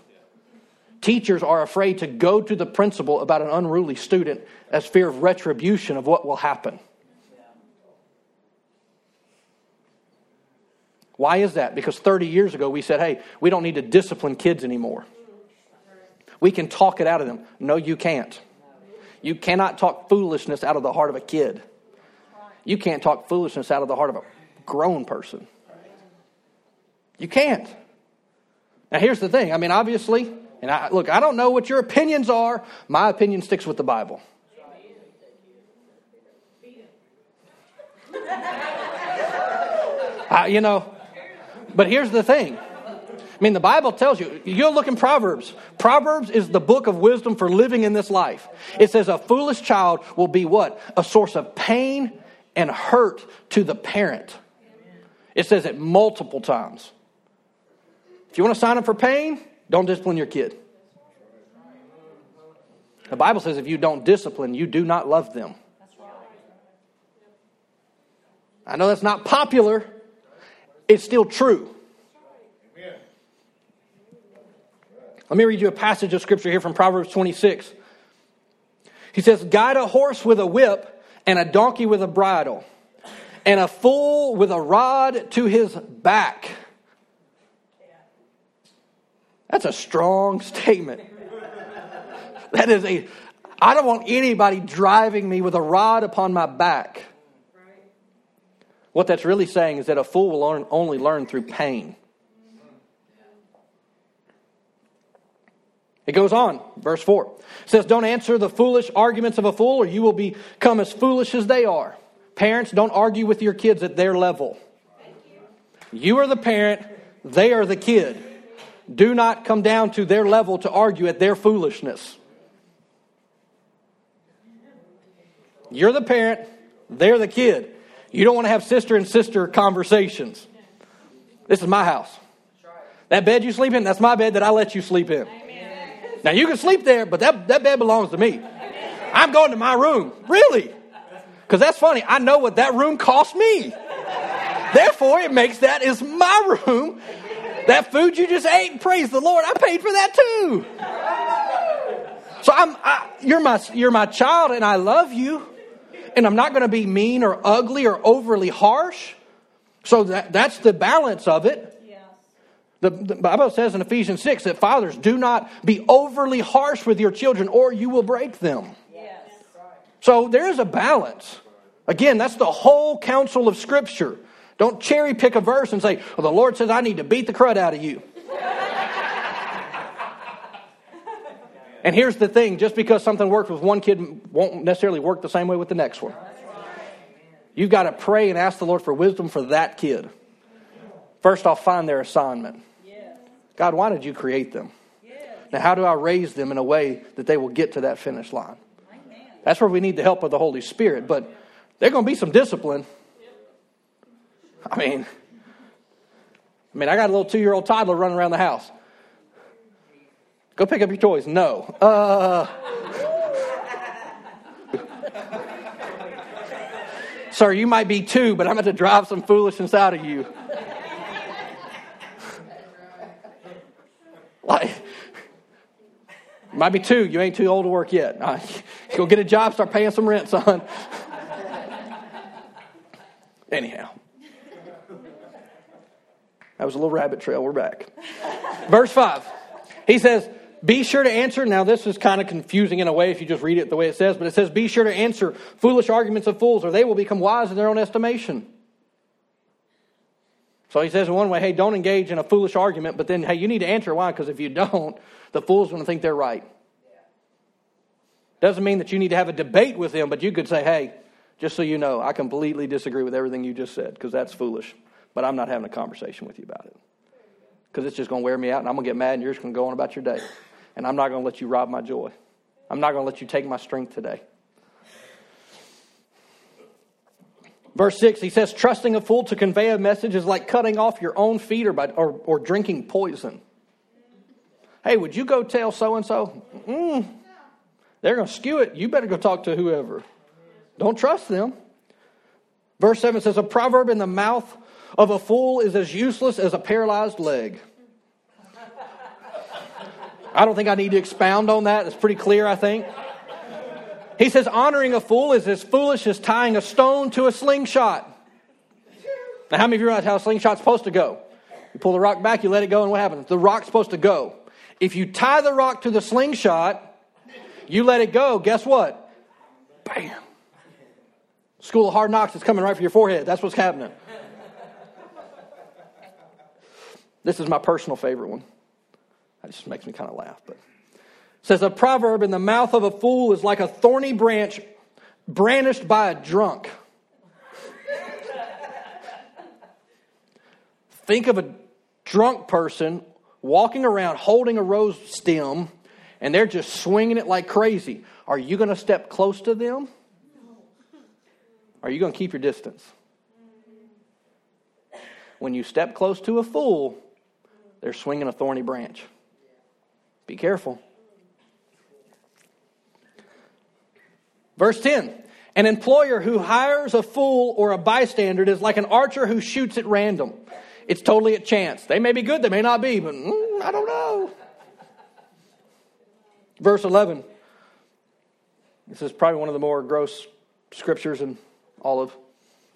Teachers are afraid to go to the principal about an unruly student as fear of retribution of what will happen. Why is that? Because 30 years ago we said, hey, we don't need to discipline kids anymore. We can talk it out of them. No, you can't. You cannot talk foolishness out of the heart of a kid. You can't talk foolishness out of the heart of a grown person. You can't. Now, here's the thing. I mean, obviously, and I, look, I don't know what your opinions are. My opinion sticks with the Bible. I, you know, but here's the thing. I mean, the Bible tells you, you look in Proverbs. Proverbs is the book of wisdom for living in this life. It says a foolish child will be what? A source of pain and hurt to the parent. It says it multiple times. If you want to sign up for pain, don't discipline your kid. The Bible says if you don't discipline, you do not love them. I know that's not popular, it's still true. Let me read you a passage of scripture here from Proverbs 26. He says, Guide a horse with a whip and a donkey with a bridle, and a fool with a rod to his back. That's a strong statement. That is a, I don't want anybody driving me with a rod upon my back. What that's really saying is that a fool will only learn through pain. It goes on, verse 4. It says, Don't answer the foolish arguments of a fool, or you will become as foolish as they are. Parents, don't argue with your kids at their level. You are the parent, they are the kid. Do not come down to their level to argue at their foolishness. You're the parent, they're the kid. You don't want to have sister and sister conversations. This is my house. That bed you sleep in, that's my bed that I let you sleep in. Now you can sleep there, but that, that bed belongs to me. I'm going to my room. Really? Because that's funny. I know what that room cost me. Therefore, it makes that is my room. That food you just ate, praise the Lord, I paid for that too. So I'm, I, you're my, you're my child, and I love you, and I'm not going to be mean or ugly or overly harsh. So that, that's the balance of it. The, the, Bible says in Ephesians 6 that fathers do not be overly harsh with your children or you will break them. Yes. So there's a balance. Again, that's the whole counsel of Scripture. Don't cherry pick a verse and say, well, the Lord says I need to beat the crud out of you. And here's the thing just because something works with one kid won't necessarily work the same way with the next one. You've got to pray and ask the Lord for wisdom for that kid. First off, find their assignment. God, why did you create them? Now, how do I raise them in a way that they will get to that finish line? That's where we need the help of the Holy Spirit. But there's going to be some discipline. I mean, I mean, I got a little two-year-old toddler running around the house. Go pick up your toys. No. Uh, sir, you might be two, but I'm going to drive some foolishness out of you. Like, might be two. You ain't too old to work yet. go get a job, start paying some rent, son. Anyhow, that was a little rabbit trail. We're back. Verse 5. He says, Be sure to answer. Now, this is kind of confusing in a way if you just read it the way it says, but it says, Be sure to answer foolish arguments of fools, or they will become wise in their own estimation. So he says in one way, hey, don't engage in a foolish argument, but then, hey, you need to answer why, because if you don't, the fool's going to think they're right. Doesn't mean that you need to have a debate with them, but you could say, hey, just so you know, I completely disagree with everything you just said, because that's foolish, but I'm not having a conversation with you about it. Because it's just going to wear me out, and I'm going to get mad, and you're just going to go on about your day. And I'm not going to let you rob my joy. I'm not going to let you take my strength today. Verse 6, he says, Trusting a fool to convey a message is like cutting off your own feet or, by, or, or drinking poison. Hey, would you go tell so and so? They're going to skew it. You better go talk to whoever. Don't trust them. Verse 7 says, A proverb in the mouth of a fool is as useless as a paralyzed leg. I don't think I need to expound on that. It's pretty clear, I think. He says, honoring a fool is as foolish as tying a stone to a slingshot. Now, how many of you realize how a slingshot's supposed to go? You pull the rock back, you let it go, and what happens? The rock's supposed to go. If you tie the rock to the slingshot, you let it go, guess what? Bam. School of Hard Knocks is coming right for your forehead. That's what's happening. This is my personal favorite one. That just makes me kind of laugh. But says a proverb in the mouth of a fool is like a thorny branch brandished by a drunk. Think of a drunk person walking around holding a rose stem and they're just swinging it like crazy. Are you going to step close to them? Are you going to keep your distance? When you step close to a fool, they're swinging a thorny branch. Be careful. Verse 10 An employer who hires a fool or a bystander is like an archer who shoots at random. It's totally a chance. They may be good, they may not be, but mm, I don't know. Verse 11. This is probably one of the more gross scriptures in all of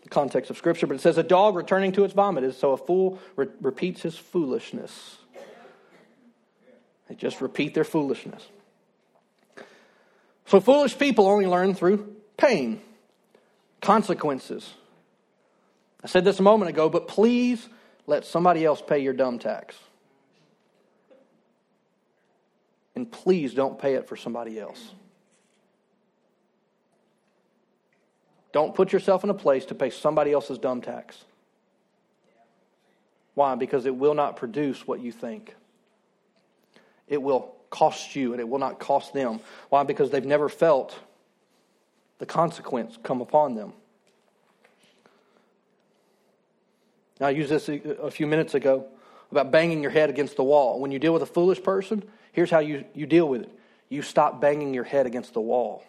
the context of Scripture, but it says, A dog returning to its vomit is so a fool re- repeats his foolishness. They just repeat their foolishness. So foolish people only learn through pain, consequences. I said this a moment ago, but please let somebody else pay your dumb tax. And please don't pay it for somebody else. Don't put yourself in a place to pay somebody else's dumb tax. Why? Because it will not produce what you think. It will cost you and it will not cost them. Why? Because they've never felt the consequence come upon them. Now, I used this a few minutes ago about banging your head against the wall. When you deal with a foolish person, here's how you, you deal with it you stop banging your head against the wall.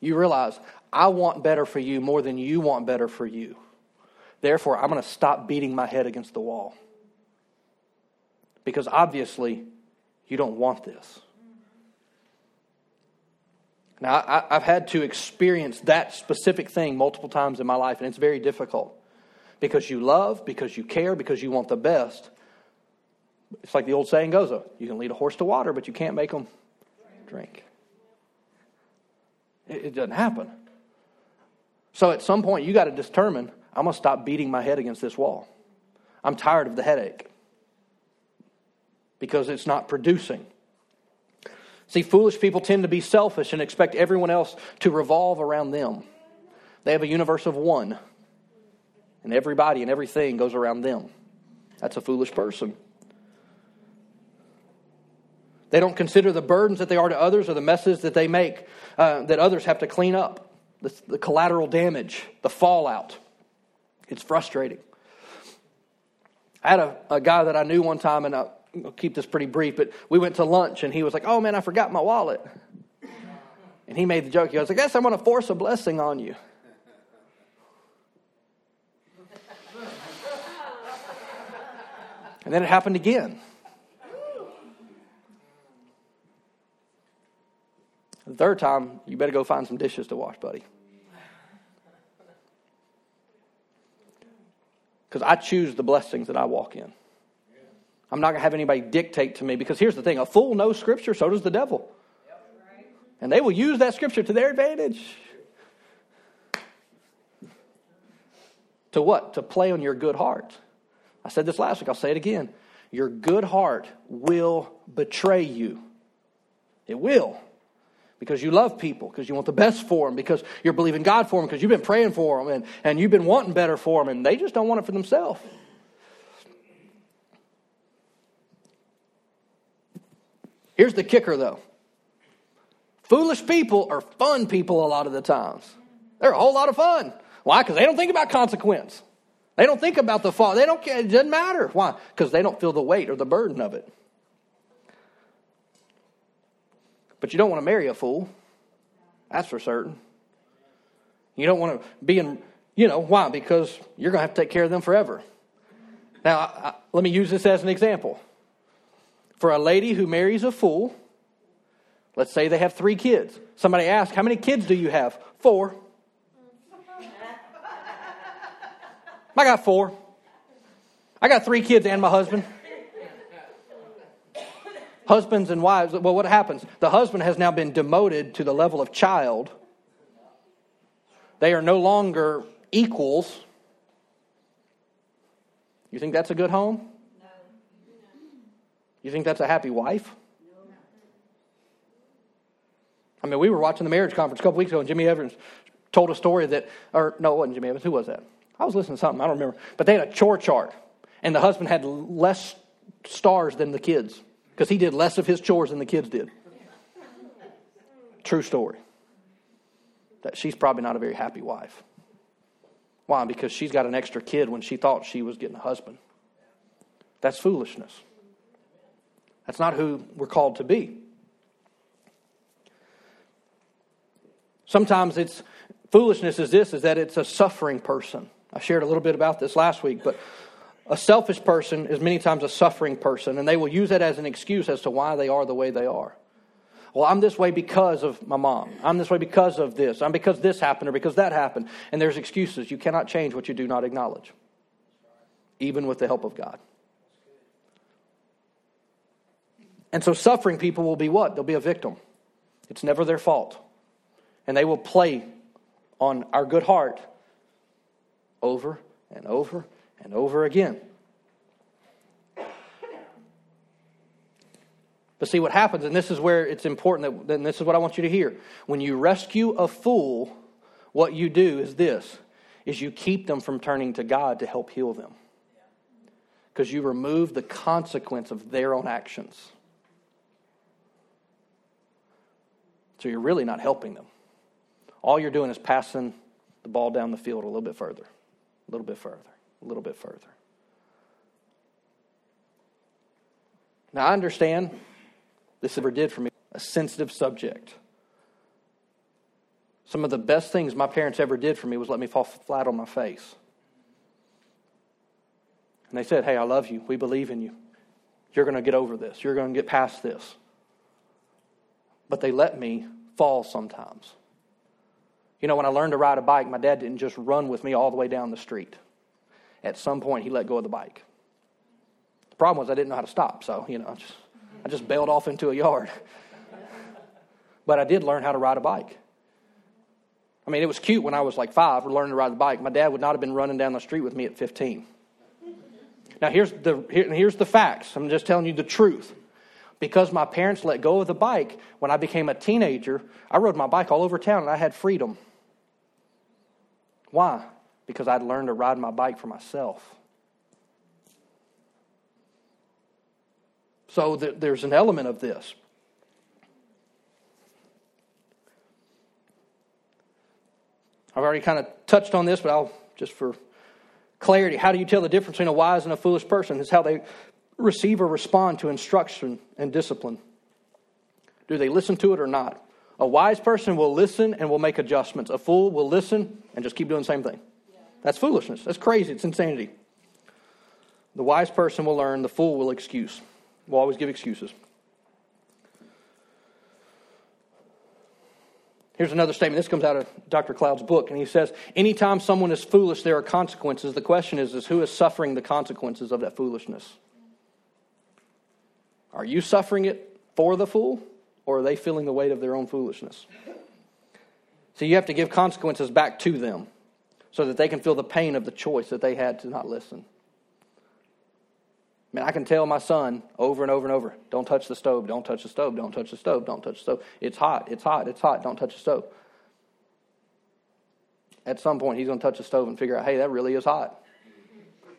You realize, I want better for you more than you want better for you. Therefore, I'm going to stop beating my head against the wall. Because obviously, you don't want this. Now, I, have had to experience that specific thing multiple times in my life, and it's very difficult. Because you love, because you care, because you want the best. It's like the old saying goes you can lead a horse to water, but you can't make them drink. It, it doesn't happen. So at some point, you got to determine I'm going to stop beating my head against this wall. I'm tired of the headache because it's not producing. See, foolish people tend to be selfish and expect everyone else to revolve around them. They have a universe of one, and everybody and everything goes around them. That's a foolish person. They don't consider the burdens that they are to others or the messes that they make uh, that others have to clean up, the, the collateral damage, the fallout. It's frustrating. I had a, a guy that I knew one time, and I, I'll keep this pretty brief, but we went to lunch and he was like, Oh man, I forgot my wallet. And he made the joke. He goes, I guess I'm going to force a blessing on you. And then it happened again. The third time, you better go find some dishes to wash, buddy. Because I choose the blessings that I walk in. I'm not going to have anybody dictate to me because here's the thing a fool knows scripture, so does the devil. And they will use that scripture to their advantage. To what? To play on your good heart. I said this last week, I'll say it again. Your good heart will betray you. It will. Because you love people, because you want the best for them, because you're believing God for them, because you've been praying for them, and, and you've been wanting better for them, and they just don't want it for themselves. Here's the kicker, though foolish people are fun people a lot of the times. They're a whole lot of fun. Why? Because they don't think about consequence. They don't think about the fall. They don't care. It doesn't matter. Why? Because they don't feel the weight or the burden of it. But you don't want to marry a fool. That's for certain. You don't want to be in, you know, why? Because you're going to have to take care of them forever. Now, I, I, let me use this as an example. For a lady who marries a fool, let's say they have three kids. Somebody asks, How many kids do you have? Four. I got four. I got three kids and my husband. Husbands and wives, well, what happens? The husband has now been demoted to the level of child. They are no longer equals. You think that's a good home? You think that's a happy wife? I mean, we were watching the marriage conference a couple weeks ago, and Jimmy Evans told a story that, or no, it wasn't Jimmy Evans. Who was that? I was listening to something. I don't remember. But they had a chore chart, and the husband had less stars than the kids because he did less of his chores than the kids did. True story. That she's probably not a very happy wife. Why? Because she's got an extra kid when she thought she was getting a husband. That's foolishness. That's not who we're called to be. Sometimes it's foolishness is this is that it's a suffering person. I shared a little bit about this last week, but a selfish person is many times a suffering person, and they will use that as an excuse as to why they are the way they are. Well, I'm this way because of my mom. I'm this way because of this. I'm because this happened or because that happened. And there's excuses. You cannot change what you do not acknowledge, even with the help of God. And so suffering people will be what? They'll be a victim. It's never their fault. And they will play on our good heart over and over and over again. But see what happens, and this is where it's important that, and this is what I want you to hear. When you rescue a fool, what you do is this is you keep them from turning to God to help heal them. Because you remove the consequence of their own actions. So you're really not helping them. All you're doing is passing the ball down the field a little bit further, a little bit further, a little bit further. Now, I understand this ever did for me a sensitive subject. Some of the best things my parents ever did for me was let me fall flat on my face. And they said, Hey, I love you. We believe in you. You're going to get over this. You're going to get past this but they let me fall sometimes. You know, when I learned to ride a bike, my dad didn't just run with me all the way down the street. At some point, he let go of the bike. The problem was I didn't know how to stop, so, you know, I just, I just bailed off into a yard. but I did learn how to ride a bike. I mean, it was cute when I was like five, learning to ride the bike. My dad would not have been running down the street with me at 15. Now, here's the, here, here's the facts. I'm just telling you the truth. Because my parents let go of the bike, when I became a teenager, I rode my bike all over town and I had freedom. Why? Because I'd learned to ride my bike for myself. So th- there's an element of this. I've already kind of touched on this, but I'll just for clarity. How do you tell the difference between a wise and a foolish person? It's how they receive or respond to instruction and discipline? Do they listen to it or not? A wise person will listen and will make adjustments. A fool will listen and just keep doing the same thing. That's foolishness. That's crazy. It's insanity. The wise person will learn, the fool will excuse. Will always give excuses. Here's another statement. This comes out of Dr. Cloud's book, and he says, Anytime someone is foolish, there are consequences. The question is, is who is suffering the consequences of that foolishness? Are you suffering it for the fool, or are they feeling the weight of their own foolishness? So you have to give consequences back to them so that they can feel the pain of the choice that they had to not listen. I mean, I can tell my son over and over and over don't touch the stove, don't touch the stove, don't touch the stove, don't touch the stove. It's hot, it's hot, it's hot, don't touch the stove. At some point, he's going to touch the stove and figure out, hey, that really is hot.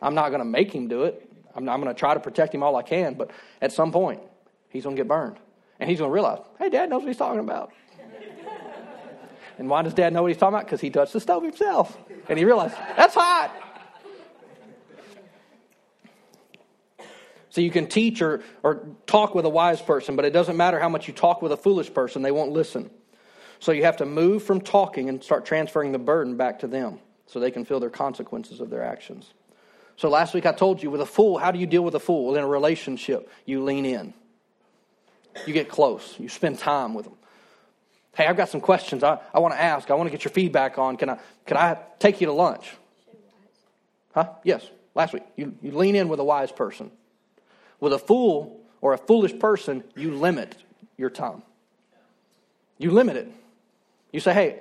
I'm not going to make him do it. I'm, I'm going to try to protect him all I can, but at some point, he's going to get burned. And he's going to realize, hey, dad knows what he's talking about. and why does dad know what he's talking about? Because he touched the stove himself. And he realized, that's hot. So you can teach or, or talk with a wise person, but it doesn't matter how much you talk with a foolish person, they won't listen. So you have to move from talking and start transferring the burden back to them so they can feel their consequences of their actions. So last week I told you with a fool, how do you deal with a fool? Well, in a relationship, you lean in. You get close. You spend time with them. Hey, I've got some questions I, I want to ask. I want to get your feedback on. Can I, can I take you to lunch? Huh? Yes, last week. You, you lean in with a wise person. With a fool or a foolish person, you limit your time. You limit it. You say, hey,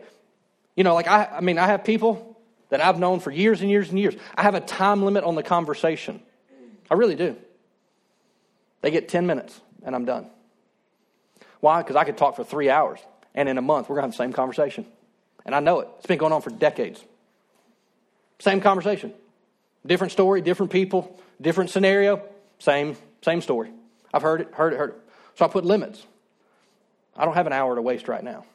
you know, like I, I mean, I have people that I've known for years and years and years. I have a time limit on the conversation. I really do. They get 10 minutes and I'm done. Why? Because I could talk for three hours and in a month we're going to have the same conversation. And I know it. It's been going on for decades. Same conversation. Different story, different people, different scenario, same, same story. I've heard it, heard it, heard it. So I put limits. I don't have an hour to waste right now.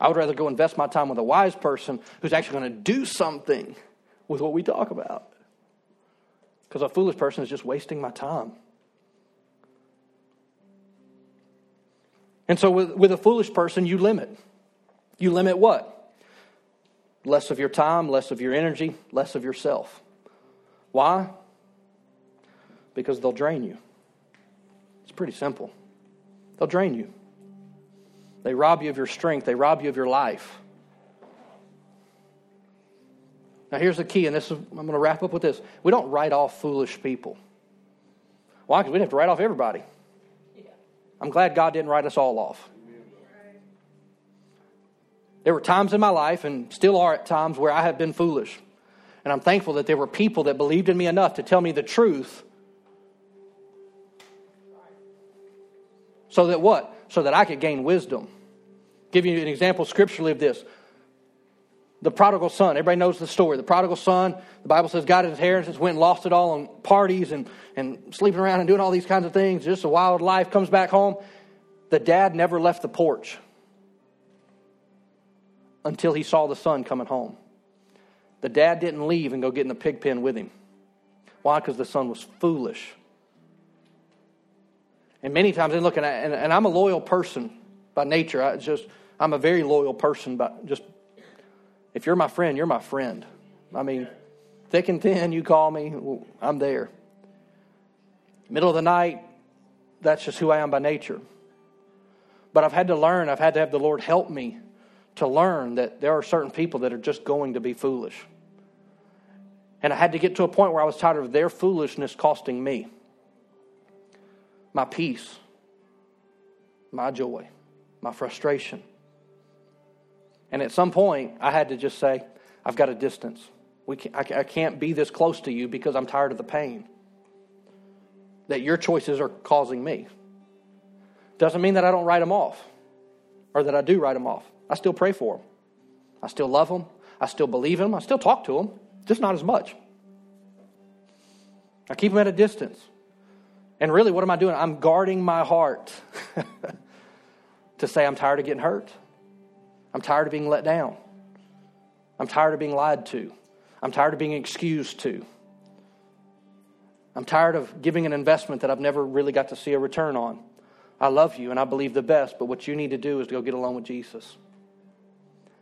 I would rather go invest my time with a wise person who's actually going to do something with what we talk about. Because a foolish person is just wasting my time. And so, with, with a foolish person, you limit. You limit what? Less of your time, less of your energy, less of yourself. Why? Because they'll drain you. It's pretty simple. They'll drain you. They rob you of your strength, they rob you of your life. Now, here's the key, and this is, I'm going to wrap up with this. We don't write off foolish people. Why? Because we didn't have to write off everybody. I'm glad God didn't write us all off. There were times in my life, and still are at times, where I have been foolish. And I'm thankful that there were people that believed in me enough to tell me the truth. So that what? So that I could gain wisdom give you an example scripturally of this. The prodigal son, everybody knows the story. The prodigal son, the Bible says, got his inheritance, went and lost it all on parties and, and sleeping around and doing all these kinds of things. Just a wild life, comes back home. The dad never left the porch until he saw the son coming home. The dad didn't leave and go get in the pig pen with him. Why? Because the son was foolish. And many times, and look, I, and, and I'm a loyal person by nature. I just I'm a very loyal person, but just if you're my friend, you're my friend. I mean, thick and thin, you call me, I'm there. Middle of the night, that's just who I am by nature. But I've had to learn, I've had to have the Lord help me to learn that there are certain people that are just going to be foolish. And I had to get to a point where I was tired of their foolishness costing me my peace, my joy, my frustration. And at some point, I had to just say, I've got a distance. We can, I, I can't be this close to you because I'm tired of the pain that your choices are causing me. Doesn't mean that I don't write them off or that I do write them off. I still pray for them. I still love them. I still believe them. I still talk to them, just not as much. I keep them at a distance. And really, what am I doing? I'm guarding my heart to say, I'm tired of getting hurt. I'm tired of being let down. I'm tired of being lied to. I'm tired of being excused to. I'm tired of giving an investment that I've never really got to see a return on. I love you and I believe the best, but what you need to do is to go get along with Jesus.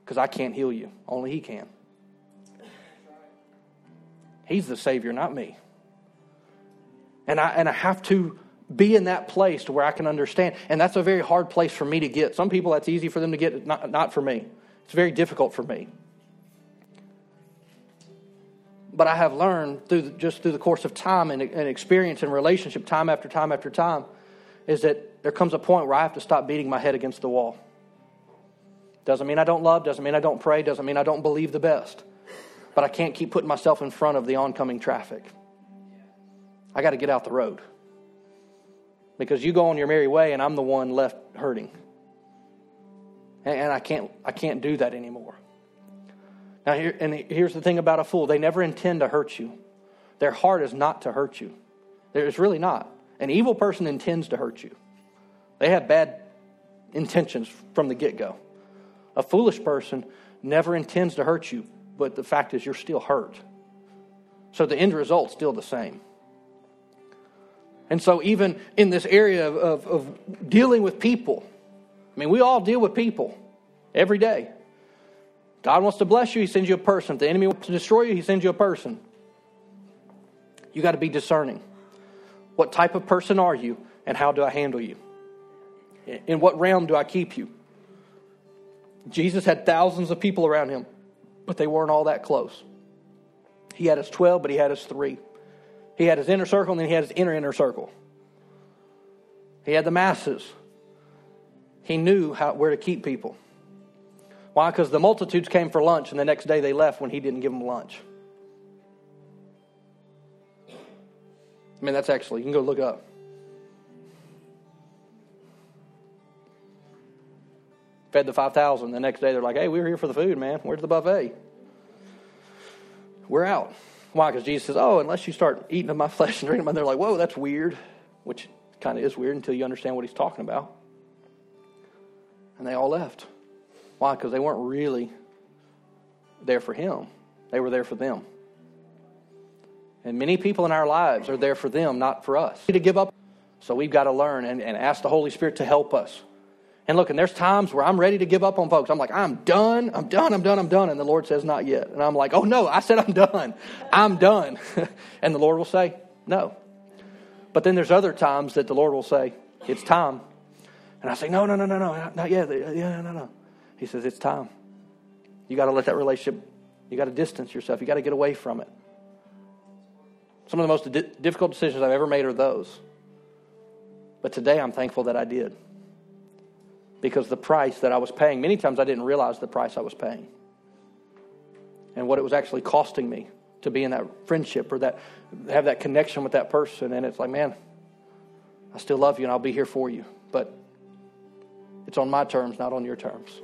Because I can't heal you, only He can. He's the Savior, not me. And I, and I have to be in that place to where I can understand. And that's a very hard place for me to get. Some people, that's easy for them to get, not, not for me. It's very difficult for me. But I have learned through just through the course of time and, and experience and relationship, time after time after time, is that there comes a point where I have to stop beating my head against the wall. Doesn't mean I don't love, doesn't mean I don't pray, doesn't mean I don't believe the best. But I can't keep putting myself in front of the oncoming traffic. I got to get out the road because you go on your merry way and I'm the one left hurting. And I can't, I can't do that anymore. Now, here, and here's the thing about a fool they never intend to hurt you. Their heart is not to hurt you. It's really not. An evil person intends to hurt you, they have bad intentions from the get go. A foolish person never intends to hurt you, but the fact is you're still hurt. So the end result's still the same. And so, even in this area of, of, of, dealing with people, I mean, we all deal with people every day. God wants to bless you, He sends you a person. If the enemy wants to destroy you, He sends you a person. You got to be discerning. What type of person are you, and how do I handle you? In what realm do I keep you? Jesus had thousands of people around him, but they weren't all that close. He had his 12, but he had his three. He had his inner circle, and then he had his inner inner circle. He had the masses. He knew how, where to keep people. Why? Because the multitudes came for lunch, and the next day they left when he didn't give them lunch. I mean, that's actually, you can go look up. Fed the 5,000. The next day they're like, hey, we were here for the food, man. Where's the buffet? We're out. Why? Because Jesus says, oh, unless you start eating of my flesh and drinking of my, they're like, whoa, that's weird, which kind of is weird until you understand what he's talking about. And they all left. Why? Because they weren't really there for him, they were there for them. And many people in our lives are there for them, not for us. To give up. So we've got to learn and, and ask the Holy Spirit to help us. And look, and there's times where I'm ready to give up on folks. I'm like, I'm done, I'm done, I'm done, I'm done. And the Lord says, not yet. And I'm like, oh no, I said I'm done. I'm done. and the Lord will say, no. But then there's other times that the Lord will say, it's time. And I say, no, no, no, no, no, not yet. Yeah, no, no. No. He says, it's time. You got to let that relationship, you got to distance yourself. You got to get away from it. Some of the most di- difficult decisions I've ever made are those. But today I'm thankful that I did. Because the price that I was paying, many times I didn't realize the price I was paying and what it was actually costing me to be in that friendship or that have that connection with that person. And it's like, man, I still love you and I'll be here for you. But it's on my terms, not on your terms.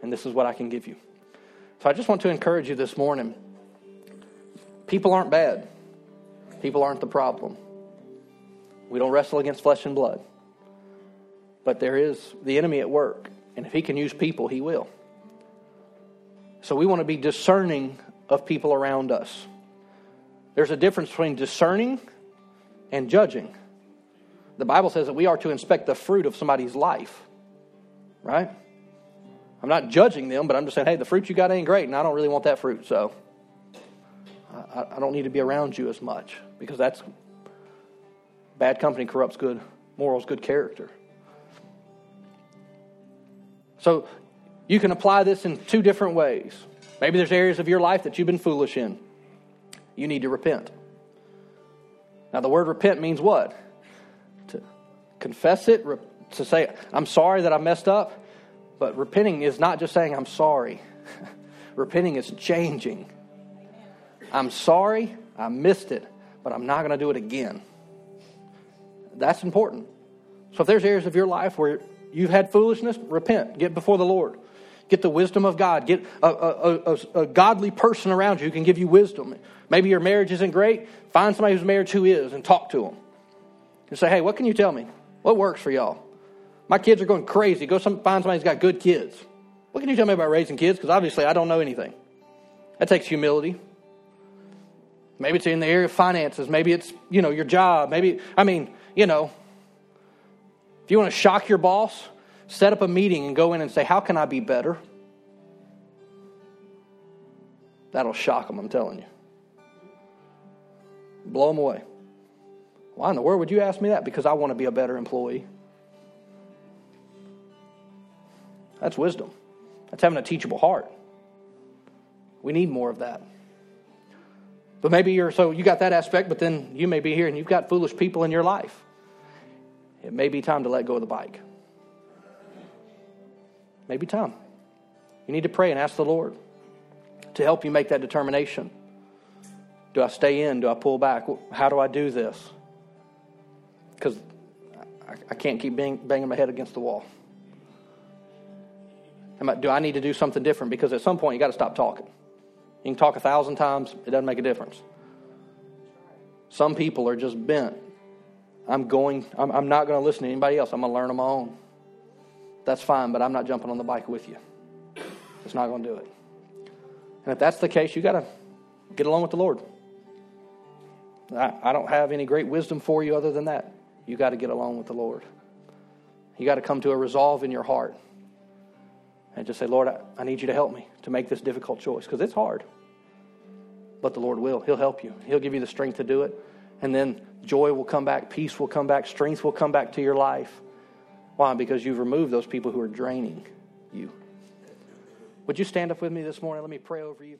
And this is what I can give you. So I just want to encourage you this morning. People aren't bad. People aren't the problem. We don't wrestle against flesh and blood. But there is the enemy at work. And if he can use people, he will. So we want to be discerning of people around us. There's a difference between discerning and judging. The Bible says that we are to inspect the fruit of somebody's life, right? I'm not judging them, but I'm just saying, hey, the fruit you got ain't great, and I don't really want that fruit, so I, don't need to be around you as much because that's bad company corrupts good morals, good character. So you can apply this in two different ways. Maybe there's areas of your life that you've been foolish in. You need to repent. Now, the word repent means what? To confess it, to say, I'm sorry that I messed up. But repenting is not just saying, I'm sorry. repenting is changing. I'm sorry, I missed it, but I'm not going to do it again. That's important. So if there's areas of your life where you've had foolishness, repent. Get before the Lord. Get the wisdom of God. Get a, a, a, a, godly person around you who can give you wisdom. Maybe your marriage isn't great. Find somebody whose marriage who is and talk to them. And say, hey, what can you tell me? What works for y'all? My kids are going crazy. Go some, find somebody who's got good kids. What can you tell me about raising kids? Because obviously I don't know anything. That takes humility. Maybe it's in the area of finances. Maybe it's, you know, your job. Maybe, I mean, you know, if you want to shock your boss, set up a meeting and go in and say, How can I be better? That'll shock them, I'm telling you. Blow them away. Why in the world would you ask me that? Because I want to be a better employee. That's wisdom. That's having a teachable heart. We need more of that. But maybe you're so you got that aspect, but then you may be here and you've got foolish people in your life. It may be time to let go of the bike. Maybe time. You need to pray and ask the Lord to help you make that determination. Do I stay in? Do I pull back? How do I do this? Because I can't keep banging my head against the wall. Do I need to do something different? Because at some point, you got to stop talking. You can talk a thousand times, it doesn't make a difference. Some people are just bent. I'm going, I'm, I'm not going to listen to anybody else. I'm going to learn on my own. That's fine, but I'm not jumping on the bike with you. It's not going to do it. And if that's the case, you got to get along with the Lord. I, I don't have any great wisdom for you other than that. You got to get along with the Lord. You got to come to a resolve in your heart and just say, Lord, I, I need you to help me to make this difficult choice because it's hard. But the Lord will. He'll help you, He'll give you the strength to do it. And then joy will come back, peace will come back, strength will come back to your life. Why? Because you've removed those people who are draining you. Would you stand up with me this morning? Let me pray over you.